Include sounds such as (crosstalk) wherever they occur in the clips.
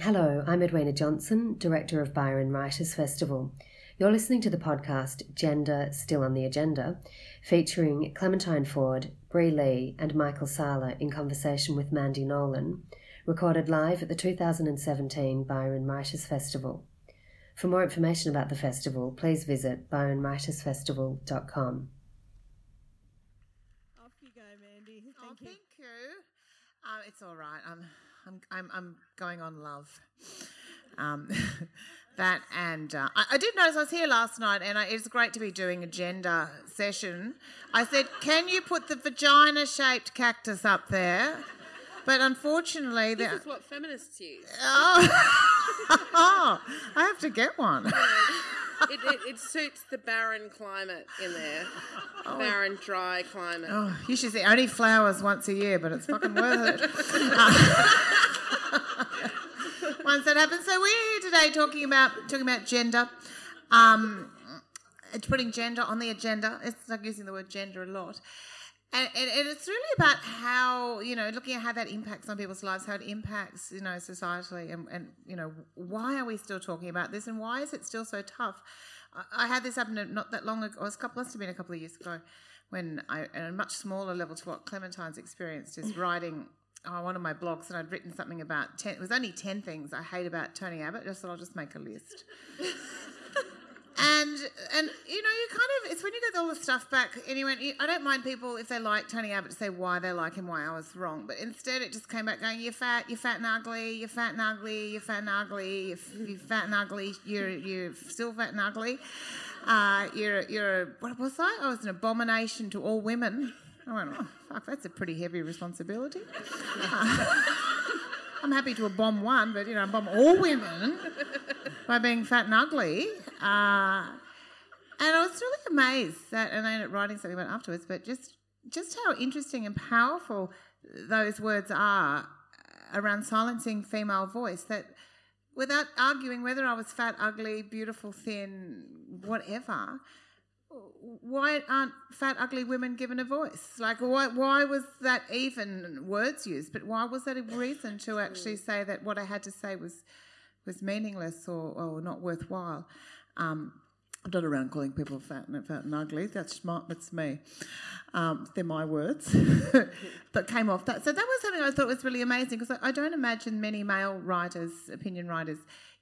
Hello, I'm Edwina Johnson, Director of Byron Writers Festival. You're listening to the podcast Gender Still on the Agenda, featuring Clementine Ford, Bri Lee, and Michael Sala in conversation with Mandy Nolan, recorded live at the 2017 Byron Writers Festival. For more information about the festival, please visit byronwritersfestival.com. Off you go, Mandy. Thank oh, you. thank you. Um, it's all right. I'm, I'm, I'm, I'm going on love. Um, (laughs) that and uh, I, I did notice I was here last night, and I, it's great to be doing a gender session. I said, "Can you put the vagina-shaped cactus up there?" But unfortunately, This the, is what feminists use. oh, (laughs) I have to get one. It, it, it suits the barren climate in there. Barren, dry climate. Oh, you should see only flowers once a year, but it's fucking worth it. (laughs) Once that happens, so we're here today talking about talking about gender, um, it's putting gender on the agenda. It's like using the word gender a lot. And, and, and it's really about how you know looking at how that impacts on people's lives, how it impacts you know societally, and, and you know why are we still talking about this, and why is it still so tough? I, I had this happen not that long ago. It was a couple, must have been a couple of years ago, when I, at a much smaller level to what Clementine's experienced, is mm. writing oh, one of my blogs, and I'd written something about ten. It was only ten things I hate about Tony Abbott. Just thought I'll just make a list. (laughs) And and you know you kind of it's when you get all the stuff back and you I don't mind people if they like Tony Abbott to say why they like him why I was wrong. But instead it just came back going you're fat you're fat and ugly you're fat and ugly you're fat and ugly you're, you're fat and ugly you're you're still fat and ugly. Uh, you're you're what was I? I was an abomination to all women. I went oh fuck that's a pretty heavy responsibility. (laughs) I'm happy to bomb one but you know bomb all women by being fat and ugly. Uh, and I was really amazed that, and I ended up writing something about afterwards, but just just how interesting and powerful those words are around silencing female voice. That without arguing whether I was fat, ugly, beautiful, thin, whatever, why aren't fat, ugly women given a voice? Like, why, why was that even words used? But why was that a reason to actually say that what I had to say was was meaningless or, or not worthwhile? Um, I'm not around calling people fat and fat and ugly. That's my, that's me. Um, they're my words (laughs) that came off that. So that was something I thought was really amazing because I, I don't imagine many male writers, opinion writers,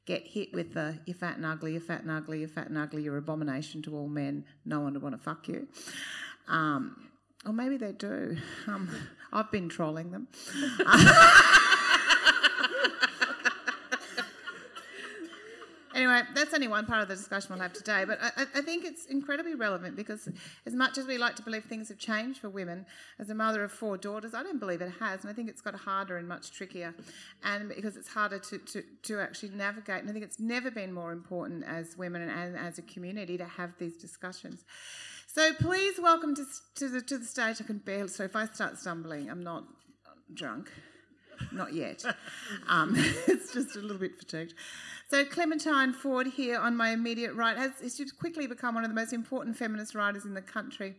get hit with the you're fat and ugly, you're fat and ugly, you're fat and ugly, you're an abomination to all men, no one would want to fuck you. Um, or maybe they do. Um, (laughs) I've been trolling them. (laughs) Anyway, that's only one part of the discussion we'll have today, but I, I think it's incredibly relevant because, as much as we like to believe things have changed for women, as a mother of four daughters, I don't believe it has, and I think it's got harder and much trickier, and because it's harder to, to, to actually navigate. And I think it's never been more important as women and, as a community to have these discussions. So please welcome to, to, the, to the stage. I can barely, so if I start stumbling, I'm not drunk. Not yet. Um, (laughs) it's just a little bit fatigued. So Clementine Ford here on my immediate right has she's quickly become one of the most important feminist writers in the country.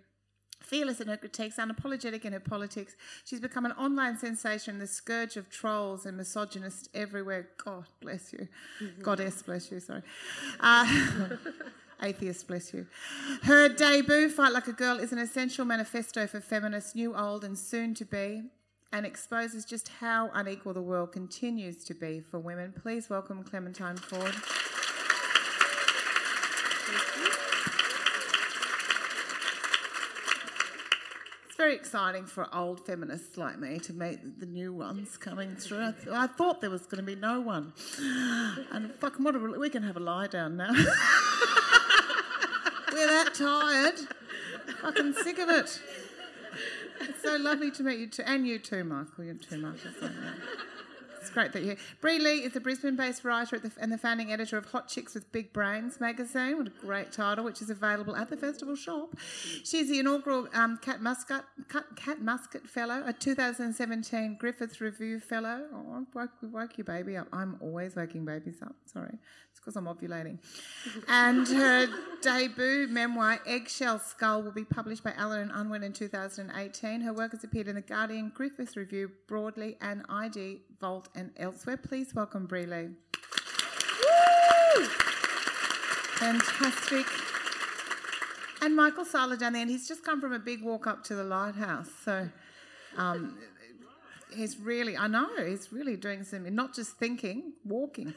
Fearless in her critiques, unapologetic in her politics, she's become an online sensation, the scourge of trolls and misogynists everywhere. God bless you. Goddess bless you, sorry. Uh, (laughs) atheist bless you. Her debut, Fight Like a Girl, is an essential manifesto for feminists, new, old, and soon to be and exposes just how unequal the world continues to be for women. Please welcome Clementine Ford. It's very exciting for old feminists like me to meet the new ones coming through. I, th- I thought there was going to be no one. And fucking what a, we can have a lie down now. (laughs) We're that tired. Fucking sick of it. So lovely to meet you too, and you too, Michael. You too, Michael. Great that you're here. Bri Lee is a Brisbane-based writer the, and the founding editor of Hot Chicks with Big Brains magazine. What a great title, which is available at the festival shop. She's the inaugural um, Kat Muscat Kat, Kat Muscat Fellow, a 2017 Griffith Review Fellow. Oh, I woke, woke your baby up. I'm always waking babies up. Sorry, it's because I'm ovulating. and her (laughs) debut memoir, Eggshell Skull, will be published by Allen and Unwin in 2018. Her work has appeared in The Guardian, Griffith Review, Broadly, and ID, Vault, and elsewhere. Please welcome Bri Fantastic. And Michael Sala down there, and he's just come from a big walk up to the lighthouse. So um, he's really, I know, he's really doing some, not just thinking, walking.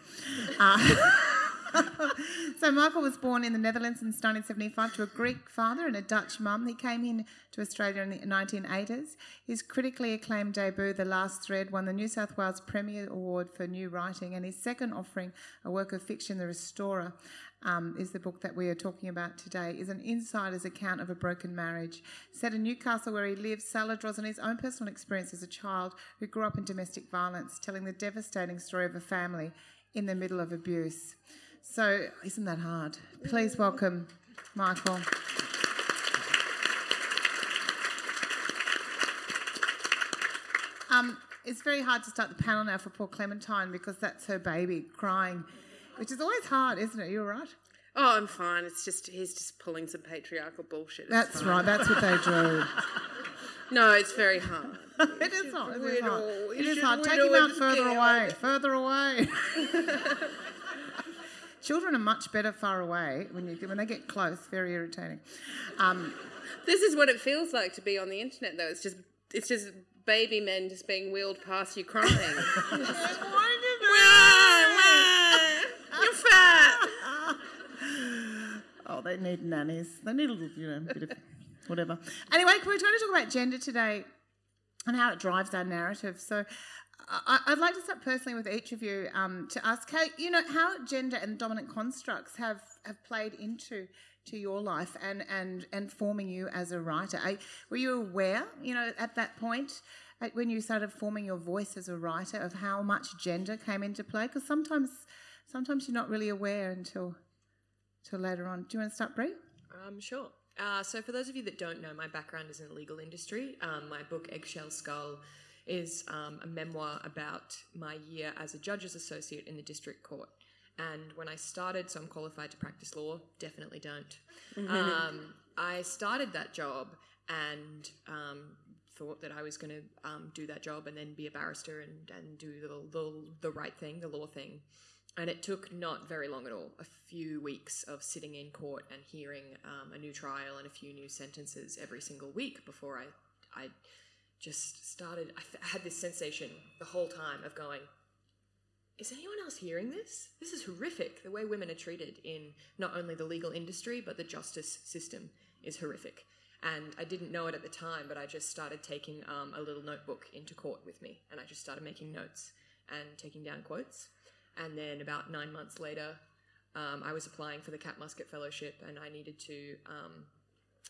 Uh, (laughs) (laughs) so Michael was born in the Netherlands in 1975 to a Greek father and a Dutch mum. He came in to Australia in the 1980s. His critically acclaimed debut, The Last Thread, won the New South Wales Premier Award for New Writing, and his second offering, a work of fiction, The Restorer, um, is the book that we are talking about today, is an insider's account of a broken marriage. Set in Newcastle, where he lives, Sala draws on his own personal experience as a child who grew up in domestic violence, telling the devastating story of a family in the middle of abuse. So, isn't that hard? Please welcome Michael. Um, it's very hard to start the panel now for poor Clementine because that's her baby crying, which is always hard, isn't it? You're right. Oh, I'm fine. It's just he's just pulling some patriarchal bullshit. It's That's fine. right. That's what they do. (laughs) No, it's very hard. it is not. It is hard. It is hard. Take him out further away. Further (laughs) away. Children are much better far away when you when they get close. Very irritating. Um, This is what it feels like to be on the internet, though. It's just it's just baby men just being wheeled past you crying. (laughs) You're fat. (laughs) Oh, they need nannies. They need a little, you know, bit of whatever. Anyway, we're going to talk about gender today and how it drives our narrative. So, I, I'd like to start personally with each of you um, to ask how you know how gender and dominant constructs have have played into to your life and and and forming you as a writer. I, were you aware, you know, at that point? When you started forming your voice as a writer, of how much gender came into play, because sometimes, sometimes you're not really aware until till later on. Do you want to start, Bri? Um, sure. Uh, so, for those of you that don't know, my background is in the legal industry. Um, my book, Eggshell Skull, is um, a memoir about my year as a judge's associate in the district court. And when I started, so I'm qualified to practice law, definitely don't. Um, I started that job and um, thought that I was going to um, do that job and then be a barrister and, and do the, the, the right thing, the law thing. And it took not very long at all, a few weeks of sitting in court and hearing um, a new trial and a few new sentences every single week before I, I just started. I, had this sensation the whole time of going, is anyone else hearing this? This is horrific. The way women are treated in not only the legal industry, but the justice system is horrific. And I didn't know it at the time, but I just started taking um, a little notebook into court with me. And I just started making notes and taking down quotes. And then about nine months later, um, I was applying for the Kat Muscat Fellowship and I needed to um,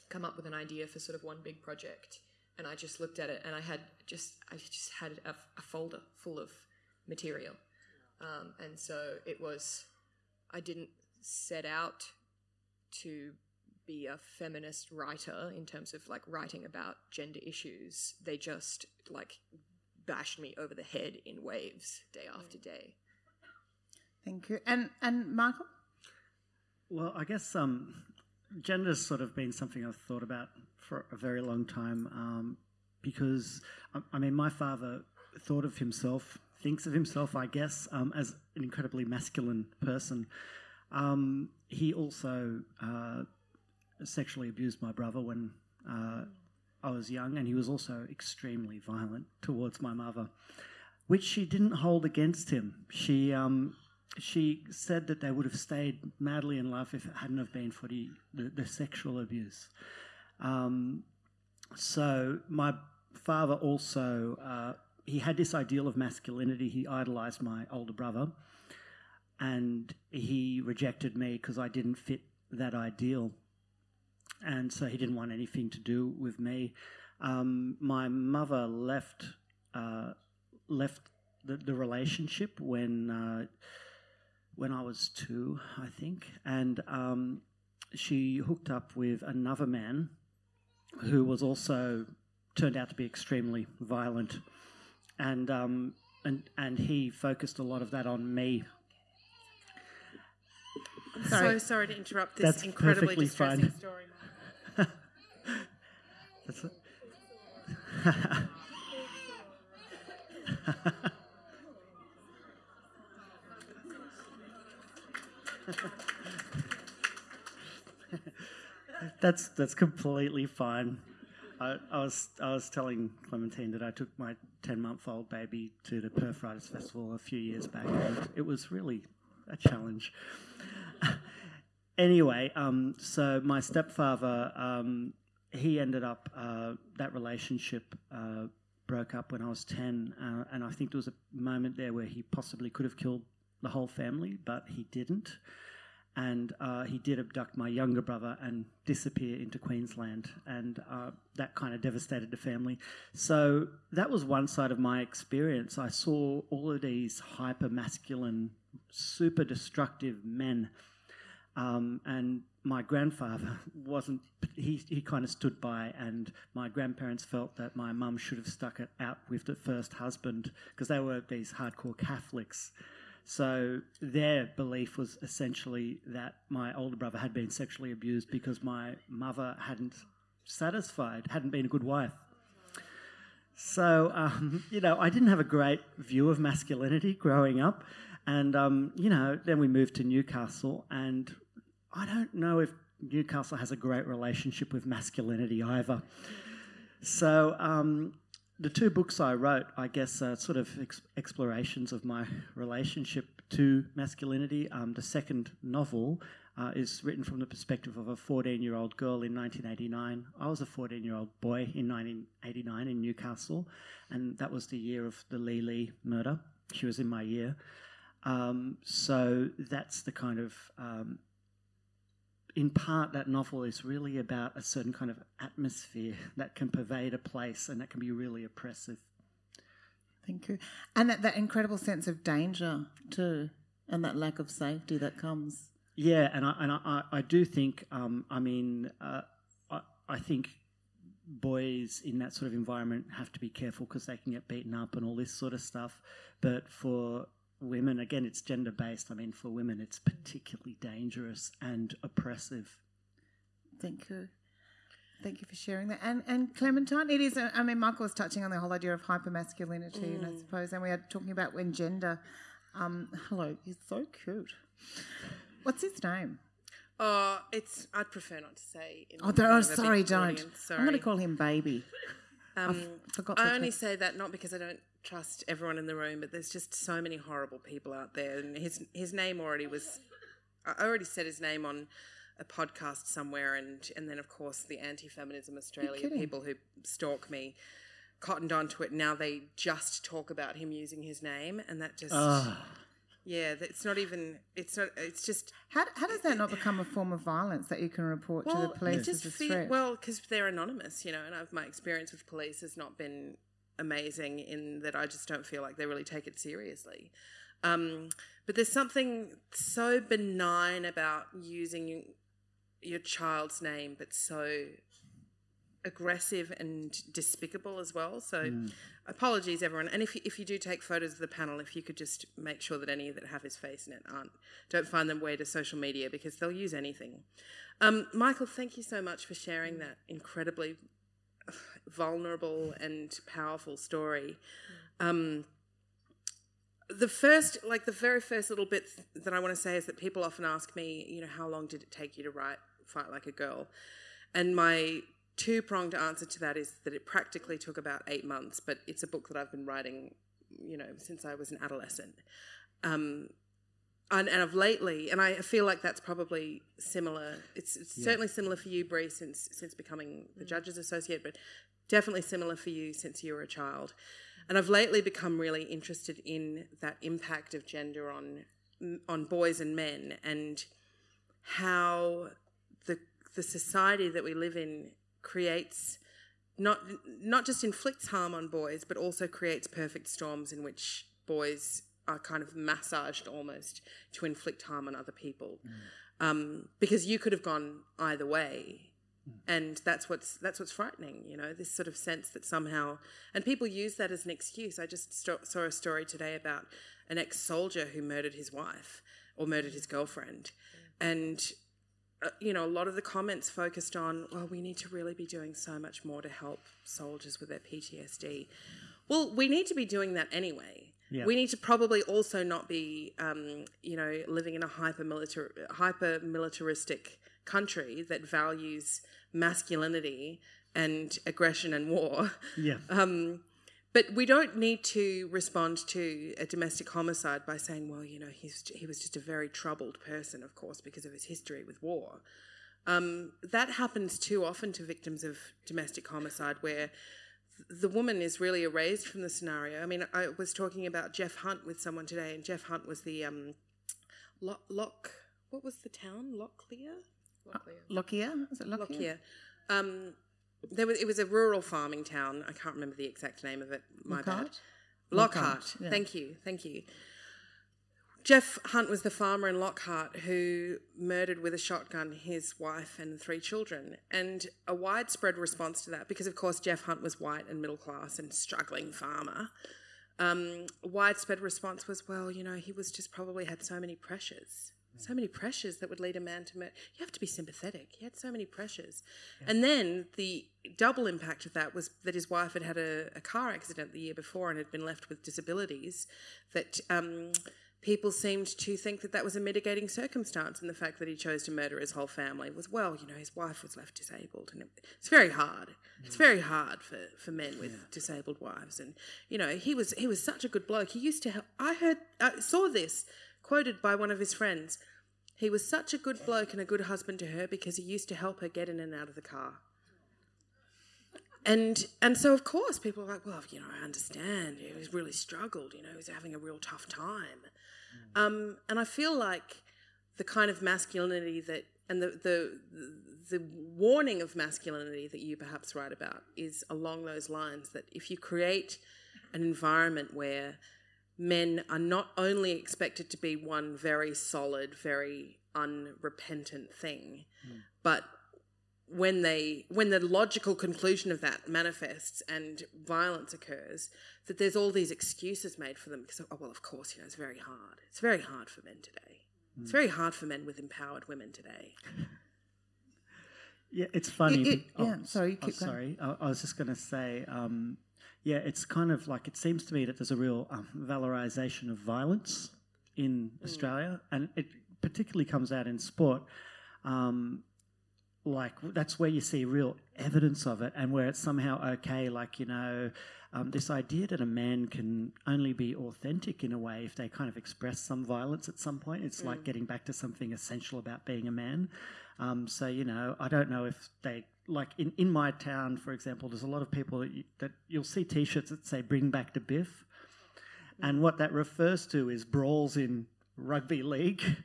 come up with an idea for sort of one big project. And I just looked at it and I had just, I just had a, a folder full of material. Um, and so it was, I didn't set out to be a feminist writer in terms of like writing about gender issues. They just like bashed me over the head in waves day after day. Thank you. And and Michael? Well, I guess um, gender's sort of been something I've thought about for a very long time um, because, I, I mean, my father thought of himself, thinks of himself, I guess, um, as an incredibly masculine person. Um, he also uh, sexually abused my brother when uh, I was young, and he was also extremely violent towards my mother, which she didn't hold against him. She um, she said that they would have stayed madly in love if it hadn't have been for the, the, the sexual abuse. Um, so my father also uh, he had this ideal of masculinity. He idolized my older brother, and he rejected me because I didn't fit that ideal. And so he didn't want anything to do with me. Um, my mother left uh, left the, the relationship when. Uh, when I was two, I think, and um, she hooked up with another man who was also turned out to be extremely violent, and um, and and he focused a lot of that on me. I'm so sorry to interrupt this That's incredibly perfectly distressing fine. story. (laughs) That's (laughs) that's that's completely fine. I, I, was I was telling Clementine that I took my ten month old baby to the Perth Writers Festival a few years back, and it was really a challenge. (laughs) anyway, um, so my stepfather, um, he ended up uh, that relationship uh, broke up when I was ten, uh, and I think there was a moment there where he possibly could have killed the whole family, but he didn't and uh, he did abduct my younger brother and disappear into Queensland, and uh, that kind of devastated the family. So that was one side of my experience. I saw all of these hyper masculine, super destructive men, um, and my grandfather (laughs) wasn't. He he kind of stood by, and my grandparents felt that my mum should have stuck it out with the first husband because they were these hardcore Catholics. So their belief was essentially that my older brother had been sexually abused because my mother hadn't satisfied, hadn't been a good wife. So, um, (laughs) you know, I didn't have a great view of masculinity growing up. And, um, you know, then we moved to Newcastle, and I don't know if Newcastle has a great relationship with masculinity either. So, um, the two books I wrote, I guess, are sort of ex- explorations of my relationship to masculinity. Um, the second novel uh, is written from the perspective of a 14 year old girl in 1989. I was a 14 year old boy in 1989 in Newcastle, and that was the year of the Leigh Leigh murder. She was in my year. Um, so that's the kind of um, in part, that novel is really about a certain kind of atmosphere (laughs) that can pervade a place and that can be really oppressive. Thank you. And that, that incredible sense of danger, too, and that lack of safety that comes. Yeah, and I, and I, I do think, um, I mean, uh, I, I think boys in that sort of environment have to be careful because they can get beaten up and all this sort of stuff. But for women, again, it's gender based. I mean, for women, it's particularly dangerous and oppressive. Thank you. Thank you for sharing that. And and Clementine, it is. I mean, Michael was touching on the whole idea of hypermasculinity, mm. and I suppose, and we are talking about when gender. Um, (laughs) hello, he's so cute. What's his name? Oh, it's. I'd prefer not to say. oh, oh sorry, don't. Sorry. I'm going to call him baby. Um, I only say that not because I don't trust everyone in the room, but there's just so many horrible people out there. And his his name already was, I already said his name on a podcast somewhere, and and then of course the Anti-Feminism Australia people who stalk me cottoned onto it. Now they just talk about him using his name, and that just. Uh. Yeah, it's not even. It's not. It's just. How, how does that not become a form of violence that you can report well, to the police as a threat? Well, because they're anonymous, you know, and I've, my experience with police has not been amazing in that I just don't feel like they really take it seriously. Um, but there's something so benign about using your child's name, but so aggressive and despicable as well. So, mm. apologies, everyone. And if you, if you do take photos of the panel, if you could just make sure that any that have his face in it aren't, don't find them way to social media because they'll use anything. Um, Michael, thank you so much for sharing that incredibly vulnerable and powerful story. Um, the first, like the very first little bit that I want to say is that people often ask me, you know, how long did it take you to write Fight Like a Girl? And my two pronged answer to that is that it practically took about eight months, but it's a book that I've been writing, you know, since I was an adolescent. Um, and, and of lately, and I feel like that's probably similar. It's, it's yeah. certainly similar for you, Bri, since since becoming the mm. judges associate, but definitely similar for you since you were a child. And I've lately become really interested in that impact of gender on on boys and men and how the the society that we live in creates not not just inflicts harm on boys but also creates perfect storms in which boys are kind of massaged almost to inflict harm on other people. Mm. um, because you could have gone either way. And that's what's that's what's frightening you know this sort of sense that somehow and people use that as an excuse. I just st- saw a story today about an ex-soldier who murdered his wife or murdered his girlfriend. And uh, you know a lot of the comments focused on well we need to really be doing so much more to help soldiers with their ptsd well we need to be doing that anyway Yeah. We need to probably also not be, um, you know, living in a hyper militar hyper militaristic country that values masculinity and aggression and war. Yeah. (laughs) Um, but we don't need to respond to a domestic homicide by saying, well, you know, he's, he was just a very troubled person, of course, because of his history with war. Um, that happens too often to victims of domestic homicide, where the woman is really erased from the scenario. I mean, I was talking about Geoff Hunt with someone today, and Geoff Hunt was the um, Lock, Lock what was the town? Locklear? Locklear. Lockyer? Is it Lockyer? Lockyer. Um, there was, it was a rural farming town. I can't remember the exact name of it. My bad. Lockhart? Lockhart. Lockhart, yeah. Thank you. Thank you. Geoff Hunt was the farmer in Lockhart who murdered with a shotgun his wife and three children. And a widespread response to that, because of course Geoff Hunt was white and middle class and struggling farmer, um, widespread response was, well, you know, he was just probably had so many pressures. So many pressures that would lead a man to murder. You have to be sympathetic. He had so many pressures. And then the double impact of that was that his wife had had a, a car accident the year before and had been left with disabilities. That um, people seemed to think that that was a mitigating circumstance, and the fact that he chose to murder his whole family was, well, you know, his wife was left disabled, and it, it's very hard. It's mm. very hard for, for men with disabled wives, and you know, he was he was such a good bloke. He used to. Help, I heard, I saw this quoted by one of his friends. He was such a good bloke and a good husband to her because he used to help her get in and out of the car. And and so of course people are like, well, you know, I understand. He was really struggled. You know, he was having a real tough time. Um, and I feel like the kind of masculinity that and the, the the warning of masculinity that you perhaps write about is along those lines that if you create an environment where men are not only expected to be one very solid, very unrepentant thing, but when they when the logical conclusion of that manifests and violence occurs, that there's all these excuses made for them because oh well of course you know it's very hard. It's very hard for men today. It's very hard for men with empowered women today. Yeah, it's funny. It- it- but- yeah, sorry, you oh, keep going. sorry. I, I was just going to say, um, yeah, it's kind of like it seems to me that there's a real um, valorization of violence in Mm. Australia, and it particularly comes out in sport. Um, like that's where you see real evidence of it, and where it's somehow okay. Like you know, um, this idea that a man can only be authentic in a way if they kind of express some violence at some point. It's like getting back to something essential about being a man. Um, so you know, I don't know if they like in, in my town, for example. There's a lot of people that you, that you'll see T-shirts that say "Bring back the Biff," and what that refers to is brawls in rugby league. (laughs)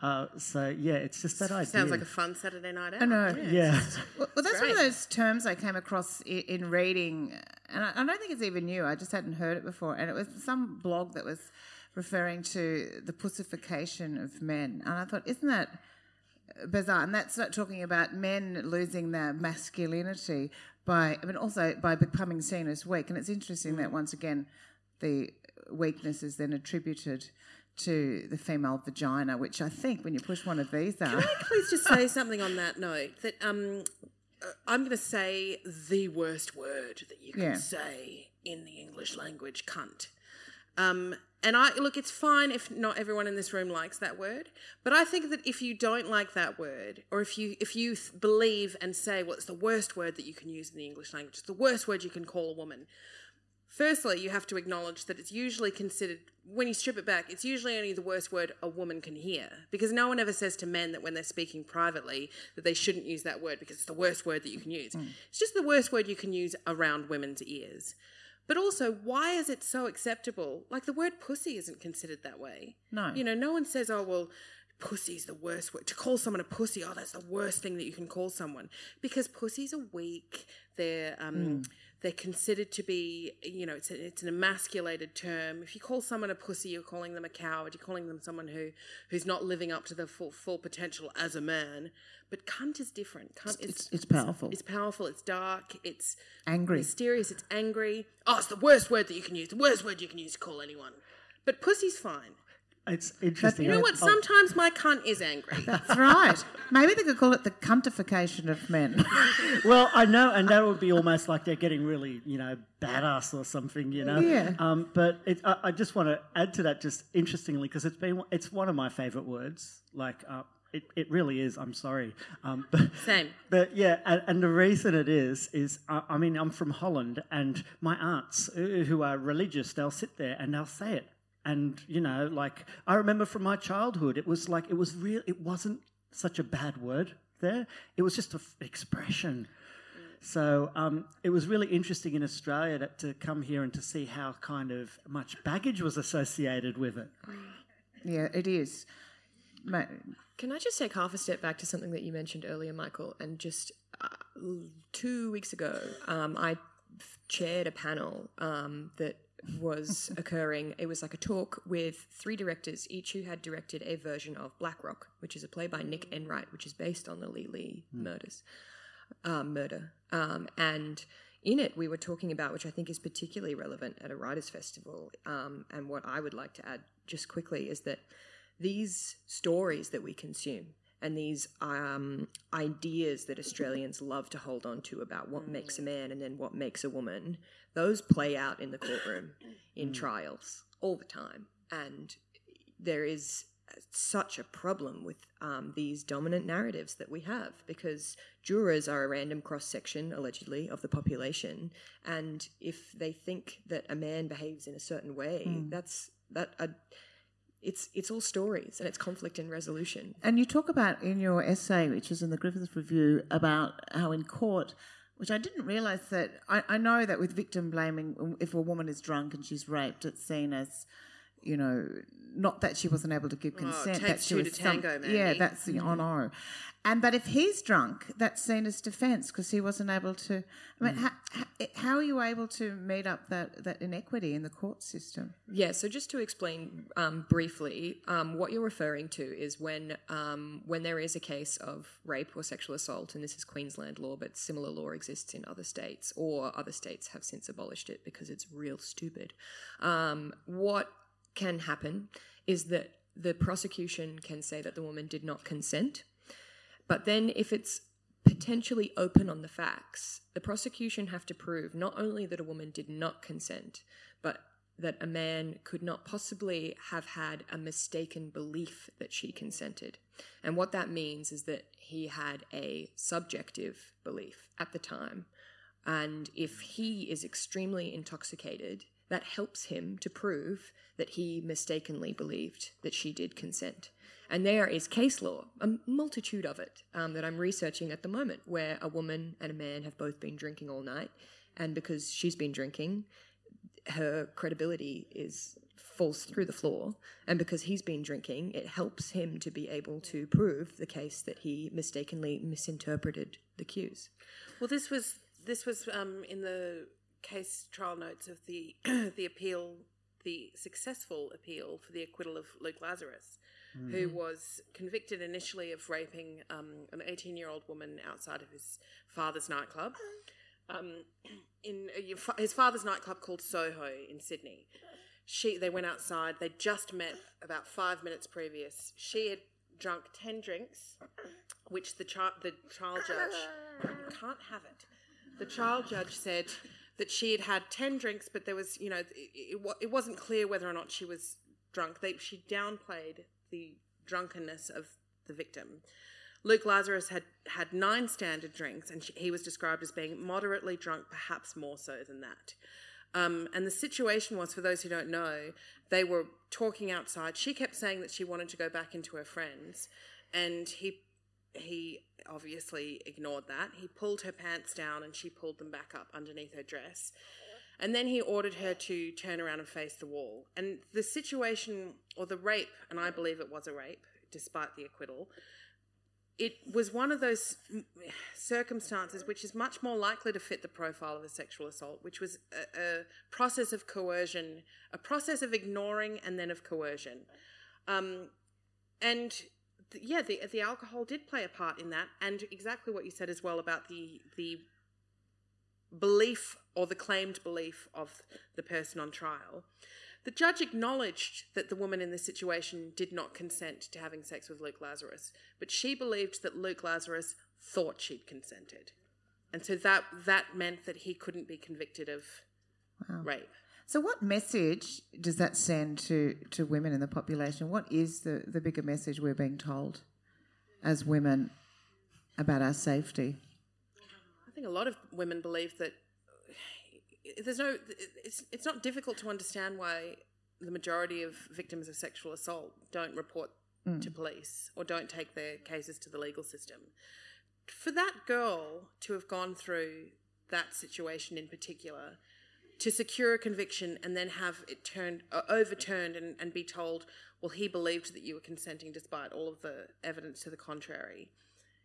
Uh, so yeah, it's just that idea. Sounds like a fun Saturday night out. I know. yeah. Well, well that's one of those terms I came across in, in reading, and I, I don't think it's even new. I just hadn't heard it before, and it was some blog that was referring to the pussification of men, and I thought, isn't that bizarre? And that's not talking about men losing their masculinity by, I mean, also by becoming seen as weak. And it's interesting that once again, the weakness is then attributed to the female vagina, which I think when you push one of these out. Can I please just say something on that note? That um, uh, I'm going to say the worst word that you can Yeah. say in the English language, cunt. Um, and I look, it's fine if not everyone in this room likes that word, but I think that if you don't like that word, or if you if you th- believe and say, well, it's the worst word that you can use in the English language, it's the worst word you can call a woman. Firstly, you have to acknowledge that it's usually considered, when you strip it back, it's usually only the worst word a woman can hear. Because no one ever says to men that when they're speaking privately that they shouldn't use that word because it's the worst word that you can use. It's just the worst word you can use around women's ears. But also, why is it so acceptable? Like the word pussy isn't considered that way. No. You know, no one says, oh, well, pussy's the worst word. To call someone a pussy, oh, that's the worst thing that you can call someone. Because pussies are weak. They're, um, they're considered to be, you know, it's, a, it's an emasculated term. If you call someone a pussy, you're calling them a coward. You're calling them someone who, who's not living up to their full, full potential as a man. But cunt is different. Cunt is It's, it's powerful. it's powerful. It's dark. It's Angry. mysterious. It's angry. Oh, it's the worst word that you can use. The worst word you can use to call anyone. But pussy's fine. It's interesting. You know what? Sometimes my cunt is angry. That's right. Maybe they could call it the cuntification of men. (laughs) well, I know, and that would be almost like they're getting really, you know, badass or something, you know. Yeah. Um, but it, I, I just want to add to that, just interestingly, because it's been it's one of my favourite words. Like, uh, it, it really is. I'm sorry. Um, (laughs) but, Same. But yeah, and, and the reason it is is uh, I mean I'm from Holland, and my aunts who are religious, they'll sit there and they'll say it, and you know, like I remember from my childhood, it was like it was real. It wasn't such a bad word there. It was just an expression. So um, it was really interesting in Australia that, to come here and to see how kind of much baggage was associated with it. yeah, it is. Ma- Can I just take half a step back to something that you mentioned earlier, Michael? And just uh, two weeks ago, um, I f- chaired a panel um, that was occurring. It was like a talk with three directors, each who had directed a version of Black Rock, which is a play by Nick Enright, which is based on the Leigh Leigh murders, um, murder. Um, and in it, we were talking about, which I think is particularly relevant at a writers' festival, um, and what I would like to add just quickly is that these stories that we consume and these um, ideas that Australians love to hold on to about what makes a man and then what makes a woman, those play out in the courtroom in trials all the time. And there is such a problem with um, these dominant narratives that we have because jurors are a random cross section, allegedly, of the population. And if they think that a man behaves in a certain way, that's that. Uh, it's it's all stories and it's conflict and resolution. And you talk about in your essay, which is in the Griffith Review, about how in court, which I didn't realise that I, I know that with victim blaming, if a woman is drunk and she's raped, it's seen as, you know, not that she wasn't able to give consent. that takes she was to tango, Yeah, Mandy. that's the oh no. And but if he's drunk, that's seen as defence because he wasn't able to. I mean, how, how are you able to meet up that, that inequity in the court system? Yeah, so just to explain um, briefly, um, what you're referring to is when um, when there is a case of rape or sexual assault, and this is Queensland law, but similar law exists in other states, or other states have since abolished it because it's real stupid. Um, what can happen is that the prosecution can say that the woman did not consent, but then if it's potentially open on the facts, the prosecution have to prove not only that a woman did not consent, but that a man could not possibly have had a mistaken belief that she consented. And what that means is that he had a subjective belief at the time. And if he is extremely intoxicated, that helps him to prove that he mistakenly believed that she did consent. And there is case law, a multitude of it, um, that I'm researching at the moment, where a woman and a man have both been drinking all night, and because she's been drinking, her credibility is falls through the floor, and because he's been drinking, it helps him to be able to prove the case that he mistakenly misinterpreted the cues. Well, this was this was um, in the case trial notes of the (clears throat) the appeal, the successful appeal for the acquittal of Luke Lazarus, who was convicted initially of raping um, an 18 year old woman outside of his father's nightclub. Um, (clears throat) in his father's nightclub called Soho in Sydney. She they went outside. They just met about five minutes previous. She had drunk ten drinks, which the child the trial judge (laughs) can't have it. The trial judge said that she had had ten drinks, but there was you know it, it, it wasn't clear whether or not she was drunk. They she downplayed the drunkenness of the victim. Luke Lazarus had had nine standard drinks, and she, he was described as being moderately drunk, perhaps more so than that. Um, and the situation was, for those who don't know, they were talking outside. She kept saying that she wanted to go back into her friends, and he he obviously ignored that. He pulled her pants down, and she pulled them back up underneath her dress. And then he ordered her to turn around and face the wall. And the situation, or the rape, and I believe it was a rape, despite the acquittal, it was one of those circumstances which is much more likely to fit the profile of a sexual assault, which was a, a process of coercion, a process of ignoring and then of coercion. Um, and th- yeah, the, the alcohol did play a part in that, and exactly what you said as well about the the belief or the claimed belief of the person on trial. The judge acknowledged that the woman in this situation did not consent to having sex with Luke Lazarus, but she believed that Luke Lazarus thought she'd consented. And so that that meant that he couldn't be convicted of rape. So, what message does that send to, to women in the population? What is the, the bigger message we're being told as women about our safety? I think a lot of women believe that uh, there's no it's it's not difficult to understand why the majority of victims of sexual assault don't report mm. to police or don't take their cases to the legal system. For that girl to have gone through that situation in particular, to secure a conviction and then have it turned uh, overturned and, and be told, well, he believed that you were consenting despite all of the evidence to the contrary,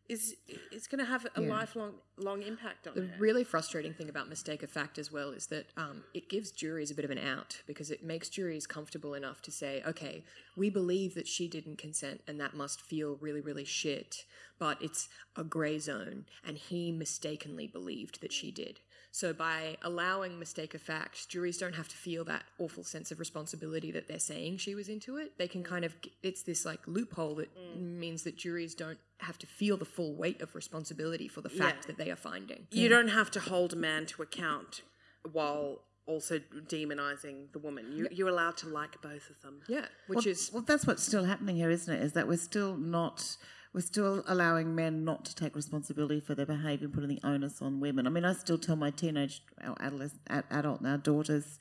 is it's going to have a lifelong long impact on The her. really frustrating thing about mistake of fact as well is that um, it gives juries a bit of an out because it makes juries comfortable enough to say, okay, we believe that she didn't consent and that must feel really, really shit, but it's a grey zone and he mistakenly believed that she did. So by allowing mistake of fact, juries don't have to feel that awful sense of responsibility that they're saying she was into it. They can mm. kind of it's this like loophole that mm. means that juries don't have to feel the full weight of responsibility for the fact Yeah. that they are finding. you don't have to hold a man to account while also demonizing the woman. You, You're allowed to like both of them. Yeah, which well, is well, that's what's still happening here, isn't it? Is that we're still not we're still allowing men not to take responsibility for their behaviour and putting the onus on women. I mean, I still tell my teenage, our adolescent, adult now daughters,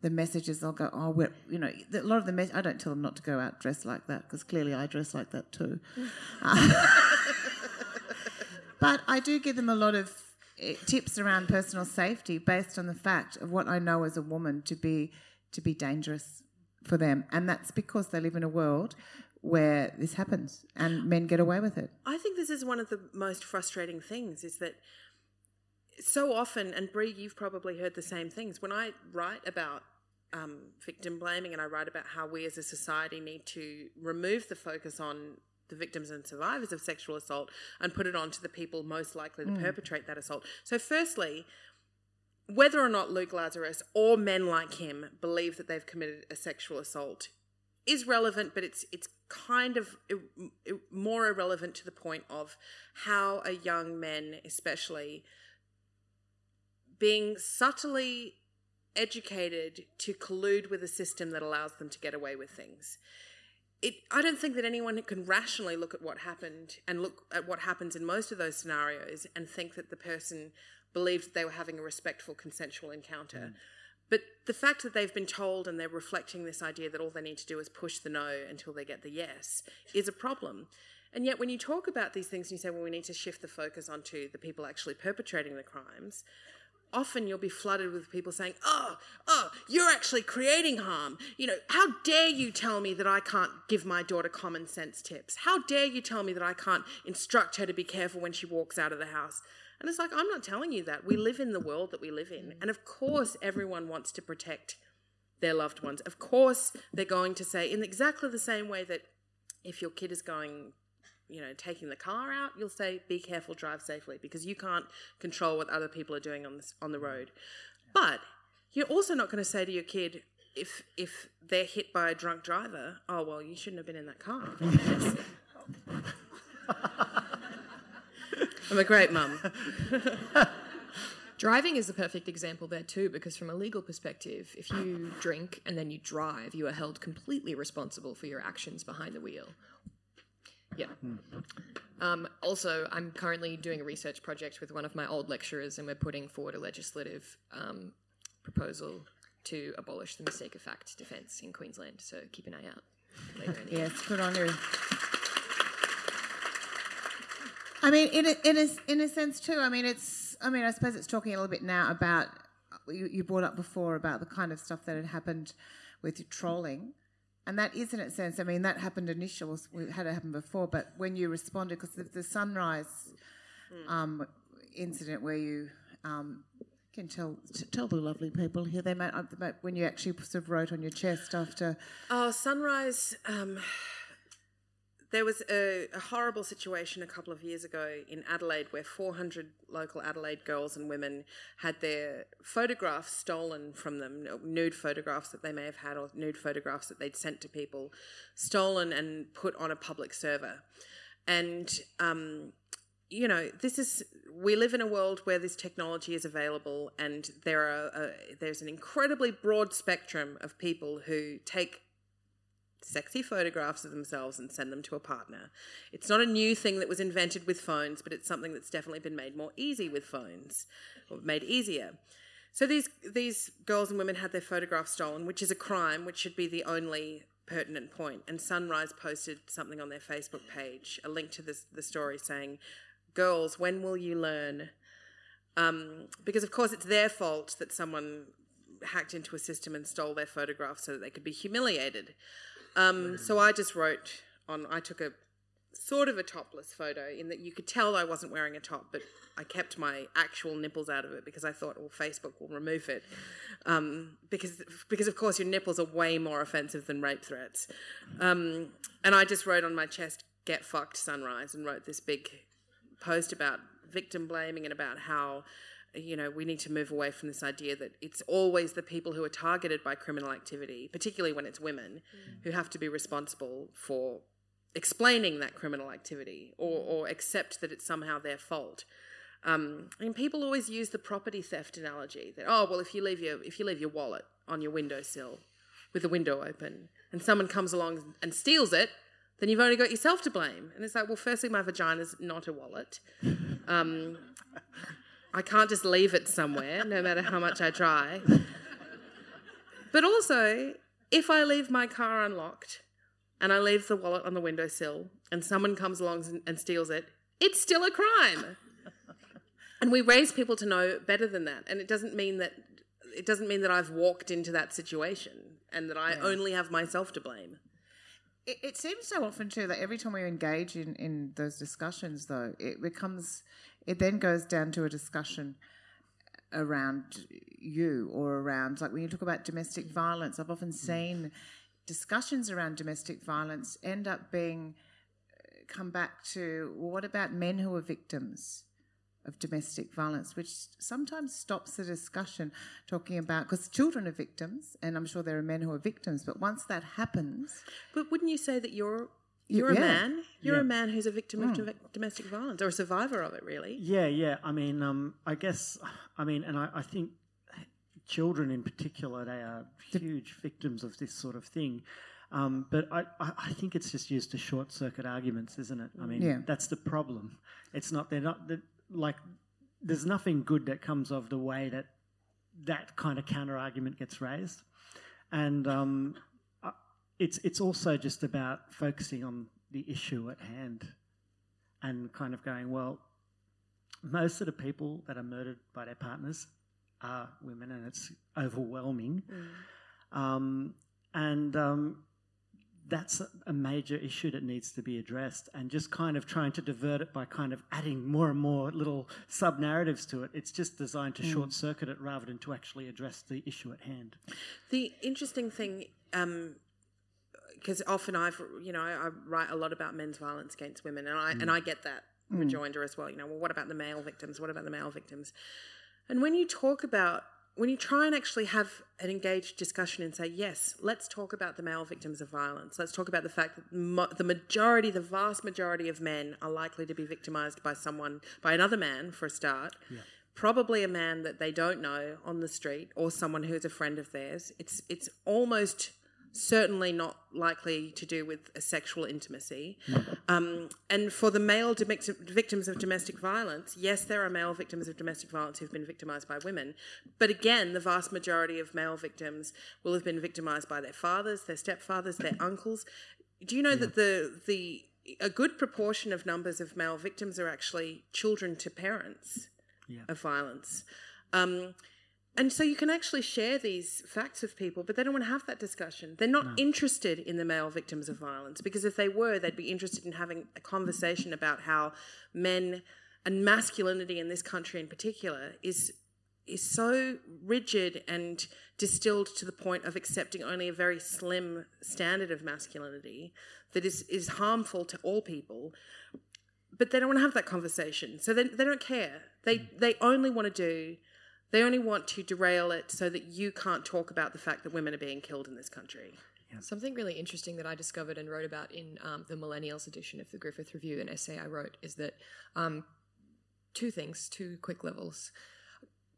the messages. I'll go, oh, we're, you know, a lot of the mess. I don't tell them not to go out dressed like that because clearly I dress like that too. (laughs) But I do give them a lot of eh, tips around personal safety based on the fact of what I know as a woman to be to be dangerous for them, and that's because they live in a world where this happens and men get away with it. I think this is one of the most frustrating things is that so often, and Bri, you've probably heard the same things. When I write about um, victim blaming and I write about how we as a society need to remove the focus on the victims and survivors of sexual assault and put it on to the people most likely to perpetrate that assault. So, firstly, whether or not Luke Lazarus or men like him believe that they've committed a sexual assault is relevant, but it's it's kind of more irrelevant to the point of how a young men, especially, being subtly educated to collude with a system that allows them to get away with things. It, I don't think that anyone can rationally look at what happened and look at what happens in most of those scenarios and think that the person believed that they were having a respectful, consensual encounter. Mm. But the fact that they've been told and they're reflecting this idea that all they need to do is push the no until they get the yes is a problem. And yet, when you talk about these things and you say, well, we need to shift the focus onto the people actually perpetrating the crimes, often you'll be flooded with people saying, oh, oh, you're actually creating harm. You know, how dare you tell me that I can't give my daughter common sense tips? How dare you tell me that I can't instruct her to be careful when she walks out of the house? And it's like, I'm not telling you that. We live in the world that we live in. Mm. And of course, everyone wants to protect their loved ones. Of course, they're going to say, in exactly the same way that if your kid is going, you know, taking the car out, you'll say, be careful, drive safely, because you can't control what other people are doing on, this, on the road. But you're also not going to say to your kid, if, if they're hit by a drunk driver, oh, well, you shouldn't have been in that car. (laughs) (laughs) I'm a great mum. (laughs) Driving is the perfect example there too, because from a legal perspective, if you drink and then you drive, you are held completely responsible for your actions behind the wheel. Yeah. Um, also, I'm currently doing a research project with one of my old lecturers, and we're putting forward a legislative um, proposal to abolish the mistake of fact defence in Queensland. So keep an eye out later in the year. Yes, good on you. I mean, in a, in a, in a sense too. I mean, it's. I mean, I suppose it's talking a little bit now about you, you brought up before about the kind of stuff that had happened with trolling, and that is in a sense. I mean, that happened initially. We had it happen before, but when you responded, because the, the sunrise um, incident where you um, can tell tell the lovely people here they might, uh, they might- when you actually sort of wrote on your chest after. Oh, Sunrise. Um, there was a, a, horrible situation a couple of years ago in Adelaide where 400 local Adelaide girls and women had their photographs stolen from them, nude photographs that they may have had or nude photographs that they'd sent to people, stolen and put on a public server. And, um, you know, this is, we live in a world where this technology is available and there are, uh, there's an incredibly broad spectrum of people who take sexy photographs of themselves and send them to a partner. It's not a new thing that was invented with phones, but it's something that's definitely been made more easy with phones, or made easier. So these these girls and women had their photographs stolen, which is a crime, which should be the only pertinent point. And Sunrise posted something on their Facebook page, a link to this, the story saying, "Girls, when will you learn?" Um, because of course it's their fault that someone hacked into a system and stole their photographs so that they could be humiliated. Um, so I just wrote on. I took a sort of a topless photo in that you could tell I wasn't wearing a top, but I kept my actual nipples out of it because I thought, well, Facebook will remove it. Um, because, because of course, your nipples are way more offensive than rape threats. Um, and I just wrote on my chest, get fucked sunrise, and wrote this big post about victim blaming and about how you know, we need to move away from this idea that it's always the people who are targeted by criminal activity, particularly when it's women, mm. who have to be responsible for explaining that criminal activity or, or accept that it's somehow their fault. Um, and people always use the property theft analogy that oh well if you leave your if you leave your wallet on your windowsill with the window open and someone comes along and steals it then you've only got yourself to blame and it's like well firstly my vagina's not a wallet um, I can't just leave it somewhere, no matter how much I try. But also, if I leave my car unlocked and I leave the wallet on the windowsill and someone comes along and steals it, it's still a crime. and we raise people to know better than that. And it doesn't mean that it doesn't mean that I've walked into that situation and that I yeah. only have myself to blame. It, it, seems so often too that every time we engage in, in those discussions, though, it becomes it then goes down to a discussion around you or around like when you talk about domestic violence i've often seen discussions around domestic violence end up being uh, come back to well, what about men who are victims of domestic violence? Which sometimes stops the discussion talking about because children are victims and i'm sure there are men who are victims but once that happens but wouldn't you say that you're you're yeah. a man. You're yeah. a man who's a victim mm. of domestic violence or a survivor of it, really. Yeah, yeah. I mean, um, I guess, I mean, and I, I, think children in particular, they are huge victims of this sort of thing. Um, but I, I, think it's just used to short circuit arguments, isn't it? I mean, yeah. that's the problem. It's not, they're not, they're, like, there's nothing good that comes of the way that that kind of counter argument gets raised. And, um, it's it's also just about focusing on the issue at hand and kind of going, well, most of the people that are murdered by their partners are women, and it's overwhelming. Mm. Um, and um, that's a major issue that needs to be addressed. And just kind of trying to divert it by kind of adding more and more little sub narratives to it, it's just designed to mm. short circuit it rather than to actually address the issue at hand. The interesting thing. Um, because often I've you know I, write a lot about men's violence against women, and I mm. and I get that mm. rejoinder as well. You know, well, what about the male victims? What about the male victims? And when you talk about when you try and actually have an engaged discussion and say, yes, let's talk about the male victims of violence. Let's talk about the fact that mo- the majority, the vast majority of men are likely to be victimized by someone, by another man for a start. Yeah. Probably a man that they don't know on the street or someone who's a friend of theirs. It's it's almost certainly not likely to do with a sexual intimacy. Um, and for the male victims of domestic violence, yes, there are male victims of domestic violence who've been victimised by women, but again, the vast majority of male victims will have been victimised by their fathers, their stepfathers, their uncles. Do you know yeah. that the the a good proportion of numbers of male victims are actually children to parents yeah. of violence? Um, and so you can actually share these facts with people, but they don't want to have that discussion. They're not no. interested in the male victims of violence because if they were, they'd be interested in having a conversation about how men and masculinity in this country in particular is is so rigid and distilled to the point of accepting only a very slim standard of masculinity that is, is harmful to all people. But they don't want to have that conversation. So they, they don't care. They, mm. they only want to do, they only want to derail it so that you can't talk about the fact that women are being killed in this country. Something really interesting that I discovered and wrote about in um, the Millennials edition of the Griffith Review, an essay I wrote, is that um, two things, two quick levels.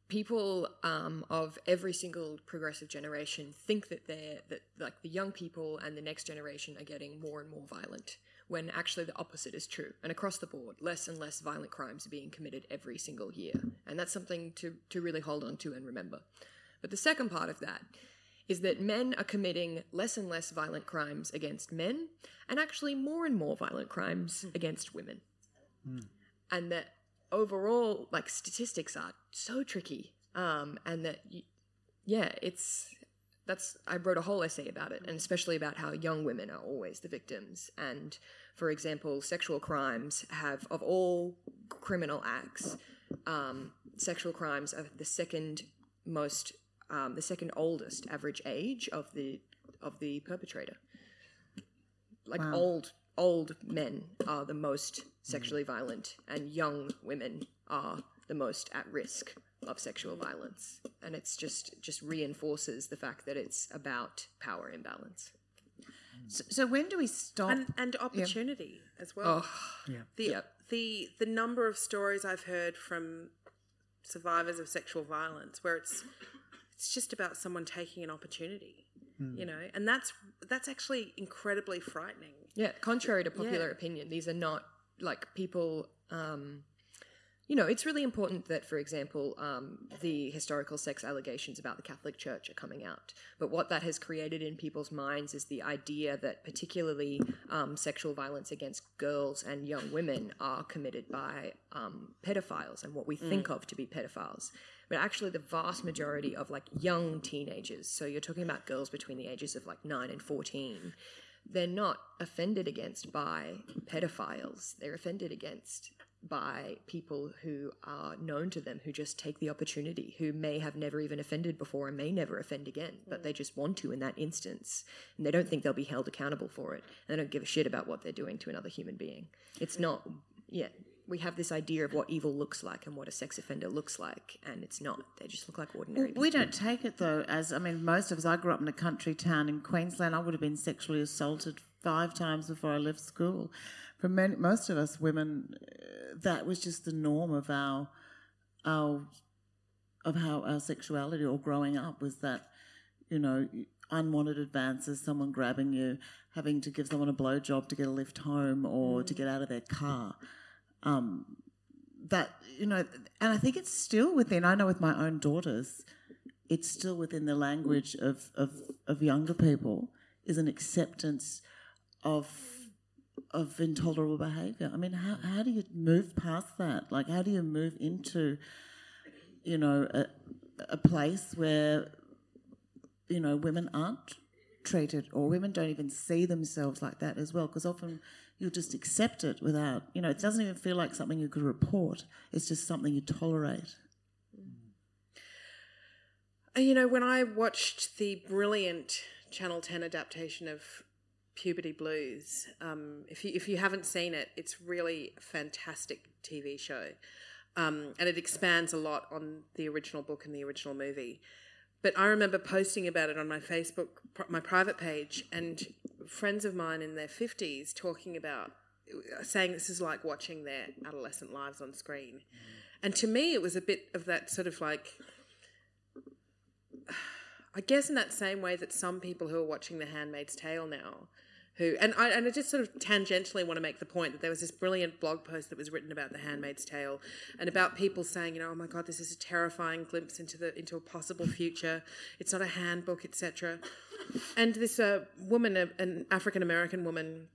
People um, of every single progressive generation think that they're that like the young people and the next generation are getting more and more violent, when actually the opposite is true. And across the board, less and less violent crimes are being committed every single year, and that's something to to really hold on to and remember. But the second part of that is that men are committing less and less violent crimes against men and actually more and more violent crimes against women. And that overall, like, statistics are so tricky. Um, and that, y- yeah, it's. That's I wrote a whole essay about it, and especially about how young women are always the victims. And for example, sexual crimes have of all criminal acts, um, sexual crimes are the second most um, the second oldest average age of the of the perpetrator. Like old old men are the most sexually violent, and young women are the most at risk of sexual violence. And it's just just reinforces the fact that it's about power imbalance. So, so when do we stop? And, and opportunity as well. Yeah. the Yep. the the number of stories I've heard from survivors of sexual violence where it's it's just about someone taking an opportunity, you know, and that's that's actually incredibly frightening. Yeah, contrary to popular Yeah. opinion, these are not like people. Um, you know, it's really important that, for example, um, the historical sex allegations about the Catholic Church are coming out. But what that has created in people's minds is the idea that, particularly, um, sexual violence against girls and young women are committed by um, pedophiles and what we think of to be pedophiles. But actually, the vast majority of like young teenagers, so you're talking about girls between the ages of like 9 and 14, they're not offended against by pedophiles. They're offended against by people who are known to them, who just take the opportunity, who may have never even offended before and may never offend again, but they mm. just want to in that instance. And they don't think they'll be held accountable for it. And they don't give a shit about what they're doing to another human being. It's not, yeah. We have this idea of what evil looks like and what a sex offender looks like, and it's not. They just look like ordinary people. We don't take it though as I mean, most of us. I grew up in a country town in Queensland. I would have been sexually assaulted five times before I left school. For many, most of us women, uh, that was just the norm of our our of how our sexuality or growing up was that you know unwanted advances, someone grabbing you, having to give someone a blowjob to get a lift home or to get out of their car um, that you know, and I think it's still within. I know with my own daughters, it's still within the language of of, of younger people is an acceptance of of intolerable behaviour. I mean, how how do you move past that? Like, how do you move into, you know, a, a place where, you know, women aren't treated or women don't even see themselves like that as well? Because often you'll just accept it without, you know, it doesn't even feel like something you could report. It's just something you tolerate. You know, when I watched the brilliant Channel 10 adaptation of Puberty Blues, um, if, you, if you haven't seen it, it's really a fantastic TV show. Um, and it expands a lot on the original book and the original movie. But I remember posting about it on my Facebook, my private page, and friends of mine in their 50s talking about, saying this is like watching their adolescent lives on screen. And to me, it was a bit of that sort of like, (sighs) I guess in that same way that some people who are watching The Handmaid's Tale now, who and I and I just sort of tangentially want to make the point that there was this brilliant blog post that was written about The Handmaid's Tale and about people saying, you know, oh my god, this is a terrifying glimpse into the into a possible future. It's not a handbook, etc. And this uh, woman, an African American woman,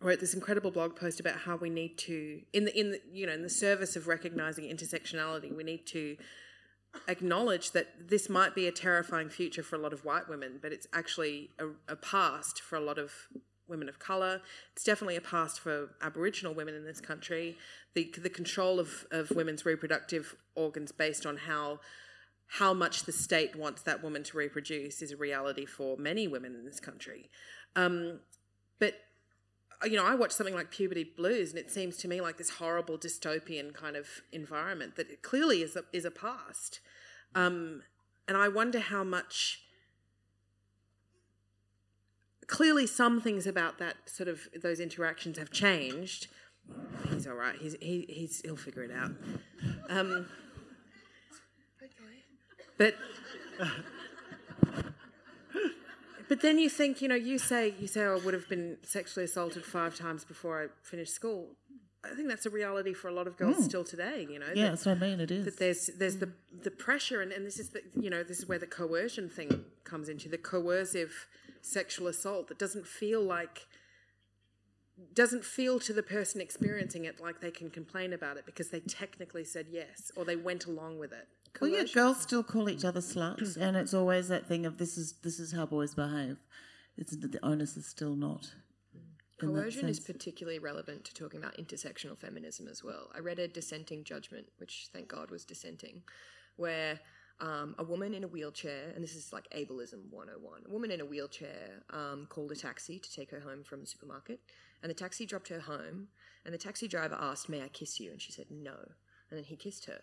wrote this incredible blog post about how we need to, in the in the you know in the service of recognizing intersectionality, we need to acknowledge that this might be a terrifying future for a lot of white women, but it's actually a, a past for a lot of women of colour. It's definitely a past for Aboriginal women in this country. The the control of, of women's reproductive organs based on how how much the state wants that woman to reproduce is a reality for many women in this country. Um, but you know, I watch something like Puberty Blues, and it seems to me like this horrible dystopian kind of environment that clearly is a, is a past. Um, and I wonder how much. Clearly, some things about that sort of those interactions have changed. He's all right. He's he, he's he'll figure it out. Um, but but then you think, you know, you say you say oh, I would have been sexually assaulted five times before I finished school. I think that's a reality for a lot of girls still today. You know, Yeah, that- that's what I mean. It is. that there's there's the the pressure and, and this is the you know this is where the coercion thing comes into the coercive sexual assault that doesn't feel like doesn't feel to the person experiencing it like they can complain about it because they technically said yes or they went along with it. Well, yeah, girls still call each other sluts, and it's always that thing of this is this is how boys behave. It's that the onus is still not. Coercion is particularly relevant to talking about intersectional feminism as well. I read a dissenting judgment, which thank God was dissenting, where um, a woman in a wheelchair, and this is like ableism 101, a woman in a wheelchair um, called a taxi to take her home from the supermarket, and the taxi dropped her home, and the taxi driver asked, May I kiss you? And she said, No. And then he kissed her.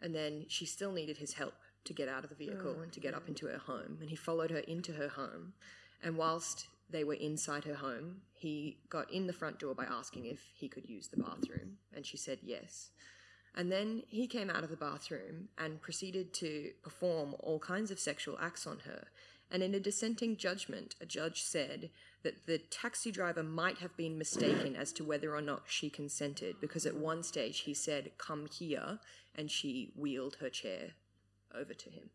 And then she still needed his help to get out of the vehicle and to get up into her home. And he followed her into her home. And whilst they were inside her home, he got in the front door by asking if he could use the bathroom. And she said yes. And then he came out of the bathroom and proceeded to perform all kinds of sexual acts on her. And in a dissenting judgment, a judge said that the taxi driver might have been mistaken as to whether or not she consented, because at one stage he said, Come here, and she wheeled her chair over to him.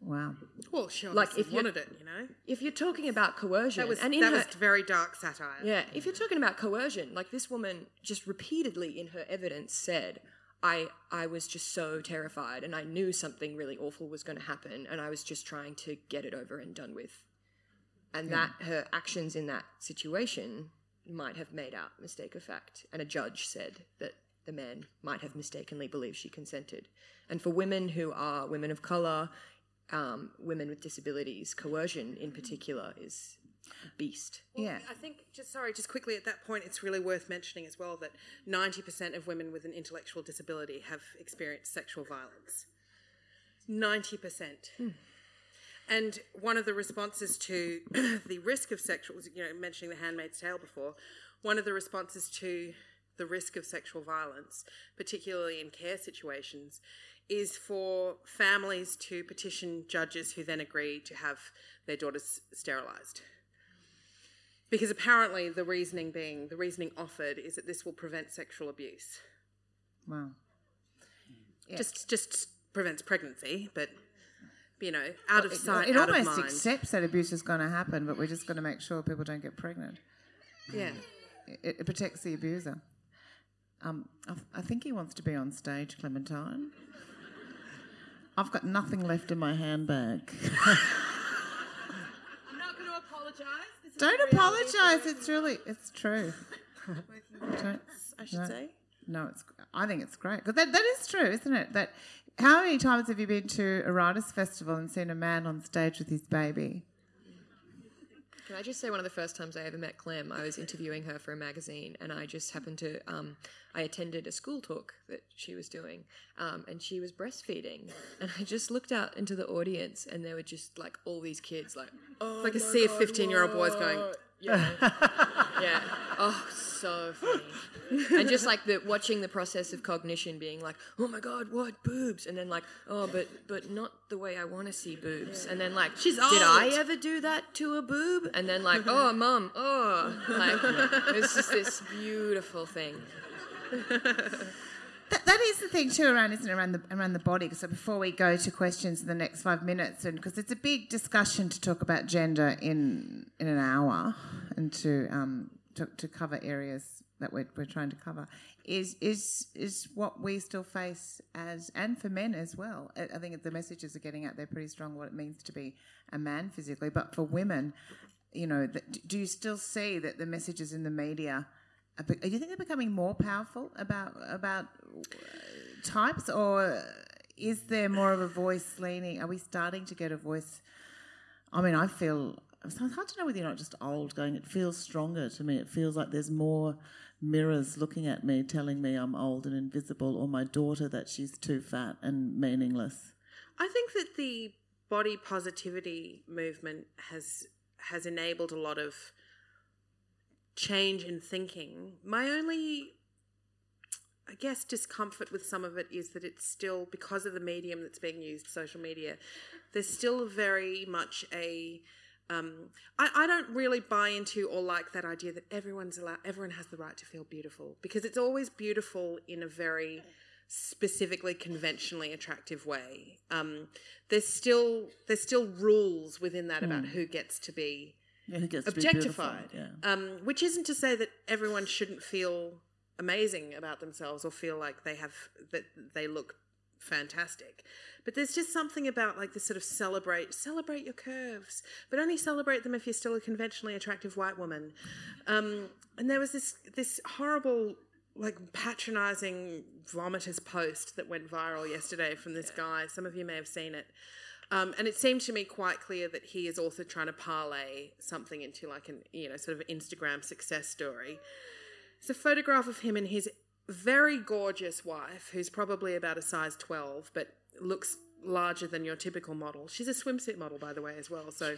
Wow. Well, she Like, if you- wanted it, you know. If you're talking about coercion, That was and in that her, was very dark satire. Yeah, if you're talking about coercion, like this woman just repeatedly in her evidence said, I I was just so terrified and I knew something really awful was going to happen and I was just trying to get it over and done with. And that her actions in that situation might have made out mistake of fact. And a judge said that the man might have mistakenly believed she consented. And for women who are women of color, um, women with disabilities, coercion in particular is a beast. Yeah. I think just sorry, just quickly at that point, it's really worth mentioning as well that ninety percent of women with an intellectual disability have experienced sexual violence. Ninety percent. And one of the responses to (clears throat) the risk of sexual, you know, mentioning the Handmaid's Tale before, one of the responses to the risk of sexual violence, particularly in care situations, is for families to petition judges who then agree to have their daughters sterilised. Because apparently the reasoning being, the reasoning offered is that this will prevent sexual abuse. Wow. Just just prevents pregnancy, but you know, out of sight, it out of almost accepts that abuse is going to happen, but we're just going to make sure people don't get pregnant. yeah. It, it protects the abuser. Um, I, I think he wants to be on stage, Clementine. I've got nothing left in my handbag. I'm not going to apologise. Don't apologise. It's really, it's true. Don't, I should No. say. no, it's. I think it's great because that, that is true, isn't it? That how many times have you been to a writers' festival and seen a man on stage with his baby? Can I just say one of the first times I ever met Clem, I was interviewing her for a magazine, and I just happened to, um, I attended a school talk that she was doing, um, and she was breastfeeding, and I just looked out into the audience, and there were just like all these kids, like, oh, Like a sea of 15 year old boys going, yeah, (laughs) yeah, oh, so funny, and just like the watching the process of cognition, being like, oh my God, what? Boobs, and then like, oh, but but not the way I want to see boobs, and then like, She's did I ever do that to a boob? And then like, oh, mum, oh, like (laughs) it's just this beautiful thing. That, that is the thing too around isn't it around the around the body. So before we go to questions in the next five minutes, and because it's a big discussion to talk about gender in in an hour, and to um to, to cover areas that we're, we're trying to cover, is is is what we still face as and for men as well. I, I think the messages are getting out there pretty strong what it means to be a man physically, but for women, you know, do you still see that the messages in the media? Do you think they're becoming more powerful about about uh, types, or is there more of a voice leaning? Are we starting to get a voice? I mean, I feel it's hard to know whether you're not just old. Going, it feels stronger to me. It feels like there's more mirrors looking at me, telling me I'm old and invisible, or my daughter that she's too fat and meaningless. I think that the body positivity movement has has enabled a lot of change in thinking. My only I guess discomfort with some of it is that it's still because of the medium that's being used, social media. There's still very much a um, I, I don't really buy into or like that idea that everyone's allowed, everyone has the right to feel beautiful because it's always beautiful in a very specifically conventionally attractive way. Um, there's still there's still rules within that about who gets to be Yeah, who gets to be beautiful, objectified. Yeah. Um, which isn't to say that everyone shouldn't feel amazing about themselves or feel like they have that they look fantastic. But there's just something about like this sort of celebrate celebrate your curves, but only celebrate them if you're still a conventionally attractive white woman. Um, and there was this this horrible like patronizing vomitous post that went viral yesterday from this guy. Some of you may have seen it. Um, and it seemed to me quite clear that he is also trying to parlay something into like an you know sort of Instagram success story. It's a photograph of him and his very gorgeous wife, who's probably about a size twelve, but looks larger than your typical model. She's a swimsuit model, by the way, as well. So,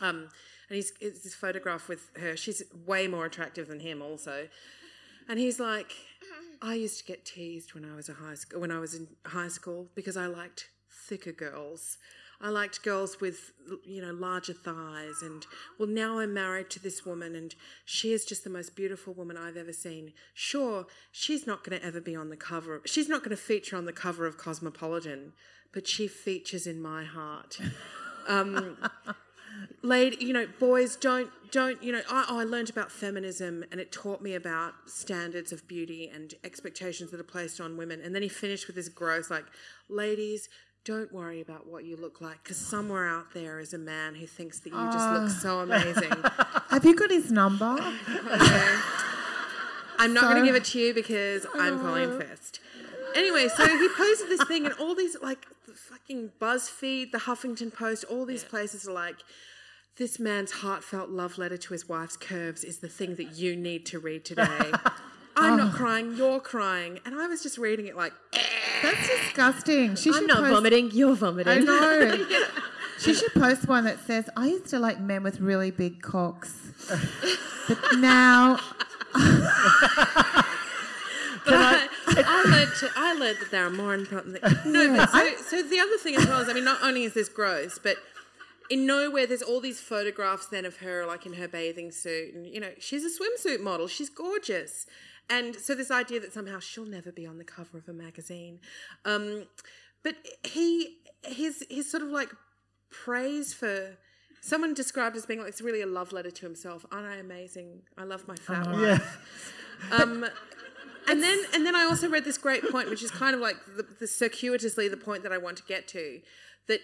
um, and he's it's this photograph with her. She's way more attractive than him, also. And he's like, I used to get teased when I was a high school when I was in high school because I liked thicker girls. I liked girls with you know larger thighs and well now I'm married to this woman and she is just the most beautiful woman I've ever seen. Sure, she's not going to ever be on the cover. of, She's not going to feature on the cover of Cosmopolitan, but she features in my heart. Um, lady, you know, boys don't don't you know? I, I learned about feminism, and it taught me about standards of beauty and expectations that are placed on women. And then he finished with this gross, like, ladies. Don't worry about what you look like, because somewhere out there is a man who thinks that you just look so ah. amazing. (laughs) Have you got his number? (laughs) Okay. I'm not going to give it to you because I'm Colleen first. Anyway, so he posted this thing, and all these like the fucking BuzzFeed, the Huffington Post, all these places are like, this man's heartfelt love letter to his wife's curves is the thing that you need to read today. (laughs) I'm not ah. crying, you're crying, and I was just reading it like, That's disgusting. She I'm should not post- vomiting, you're vomiting. I know. (laughs) She should post one that says, I used to like men with really big cocks. But now (laughs) But I, I learned to, I learned that there are more important things. No, but so, so the other thing as well is, I mean, not only is this gross, but in nowhere there's all these photographs then of her like in her bathing suit, and you know she's a swimsuit model, she's gorgeous, and so this idea that somehow she'll never be on the cover of a magazine, um, but he his his sort of like praise for. Someone described as being like it's really a love letter to himself. Aren't I amazing? I love my fat wife. (laughs) Um, and then and then I also read this great point, which is kind of like the, the circuitously the point that I want to get to, that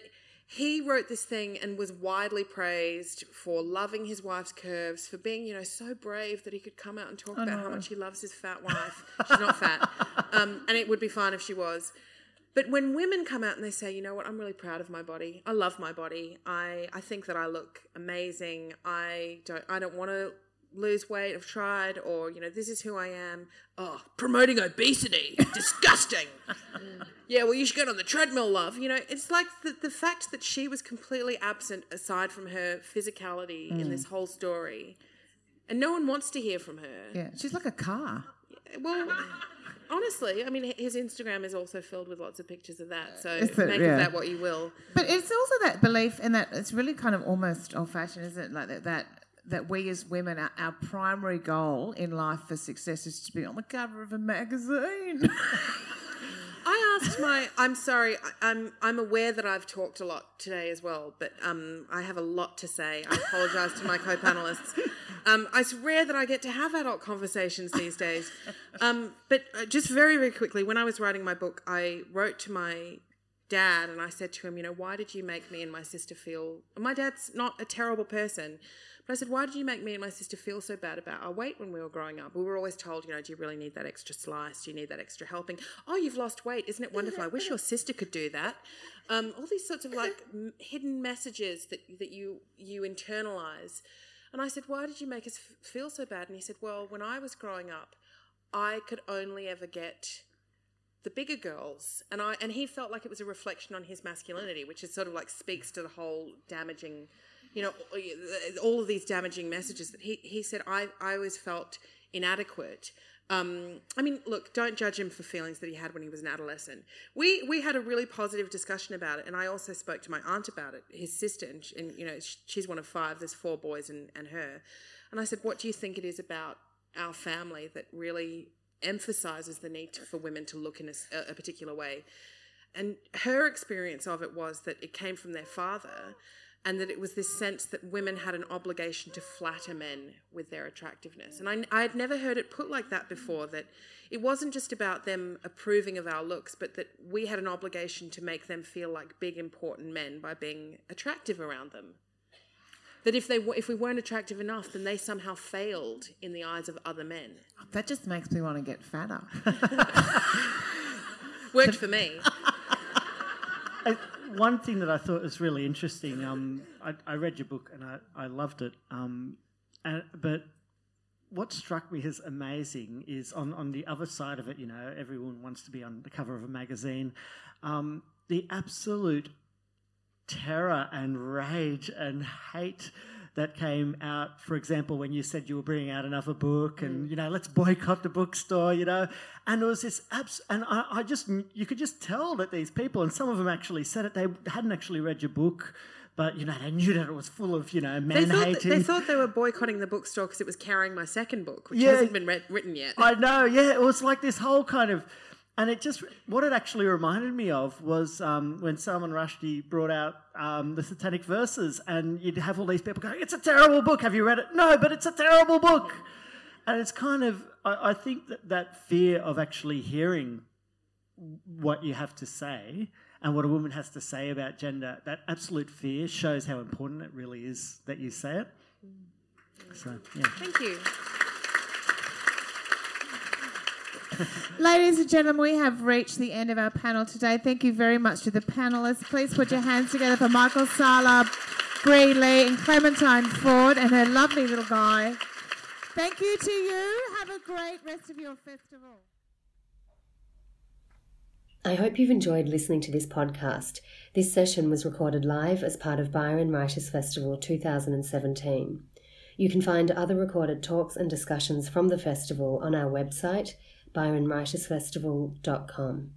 he wrote this thing and was widely praised for loving his wife's curves, for being you know so brave that he could come out and talk about how much he loves his fat wife. She's not fat, (laughs) um, and it would be fine if she was. But when women come out and they say, you know what, I'm really proud of my body. I love my body. I, I think that I look amazing. I don't I don't want to lose weight. I've tried, or you know, this is who I am. Oh, promoting obesity, (laughs) disgusting. yeah, well, you should get on the treadmill, love. You know, it's like the the fact that she was completely absent aside from her physicality in mm. this whole story, and no one wants to hear from her. yeah, she's like a car. Well, honestly, I mean, his Instagram is also filled with lots of pictures of that. So it? make Yeah. of that what you will. But it's also that belief, and that it's really kind of almost old fashioned, isn't it? Like that, that that we as women, our, our primary goal in life for success is to be on the cover of a magazine. (laughs) I asked my. I'm sorry. I'm I'm aware that I've talked a lot today as well, but um, I have a lot to say. I apologise to my co-panelists. Um, it's rare that I get to have adult conversations these days. Um, but uh, just very very quickly, when I was writing my book, I wrote to my dad and I said to him, you know, why did you make me and my sister feel. My dad's not a terrible person, but I said, why did you make me and my sister feel so bad about our weight when we were growing up? We were always told, you know, do you really need that extra slice? Do you need that extra helping? Oh, you've lost weight. Isn't it wonderful? I wish your sister could do that. Um, all these sorts of like hidden messages that, that you, you internalize. And I said, why did you make us f- feel so bad? And he said, well, when I was growing up, I could only ever get the bigger girls and i and he felt like it was a reflection on his masculinity which is sort of like speaks to the whole damaging you know all of these damaging messages that he he said i i always felt inadequate um, I mean, look, don't judge him for feelings that he had when he was an adolescent. We we had a really positive discussion about it, and I also spoke to my aunt about it, his sister, and, and you know she's one of five. There's four boys and, and her, and I said, "What do you think it is about our family that really emphasizes the need for women to look in a, a particular way. And her experience of it was that it came from their father, and that it was this sense that women had an obligation to flatter men with their attractiveness. And I, I had never heard it put like that before that it wasn't just about them approving of our looks, but that we had an obligation to make them feel like big, important men by being attractive around them that if they if we weren't attractive enough, then they somehow failed in the eyes of other men. That just makes me want to get fatter. (laughs) Worked for me. I, (laughs) one thing that I thought was really interesting, um, I, I, read your book and I, I loved it. Um, and, but what struck me as amazing is on, on the other side of it, you know, everyone wants to be on the cover of a magazine. Um, the absolute terror and rage and hate that came out, for example, when you said you were bringing out another book and, mm. you know, let's boycott the bookstore, you know. And there was this abs- and I, I, just, you could just tell that these people, and some of them actually said it, they hadn't actually read your book. But you know they knew that it was full of you know men they hating. They thought they were boycotting the bookstore because it was carrying my second book, which yeah, hasn't been read, written yet. I know, yeah. It was like this whole kind of and it just, what it actually reminded me of was um, when Salman Rushdie brought out um, the Satanic Verses, and you'd have all these people going, It's a terrible book. Have you read it? No, but it's a terrible book. And it's kind of, I, I think that that fear of actually hearing what you have to say and what a woman has to say about gender, that absolute fear shows how important it really is that you say it. So, yeah. Thank you. (laughs) Ladies and gentlemen, we have reached the end of our panel today. Thank you very much to the panelists. Please put your hands together for Michael Sala, Bri Lee, and Clementine Ford and her lovely little guy. Thank you to you. Have a great rest of your festival. I hope you've enjoyed listening to this podcast. This session was recorded live as part of Byron Writers Festival 2017. You can find other recorded talks and discussions from the festival on our website, byronwritersfestival.com.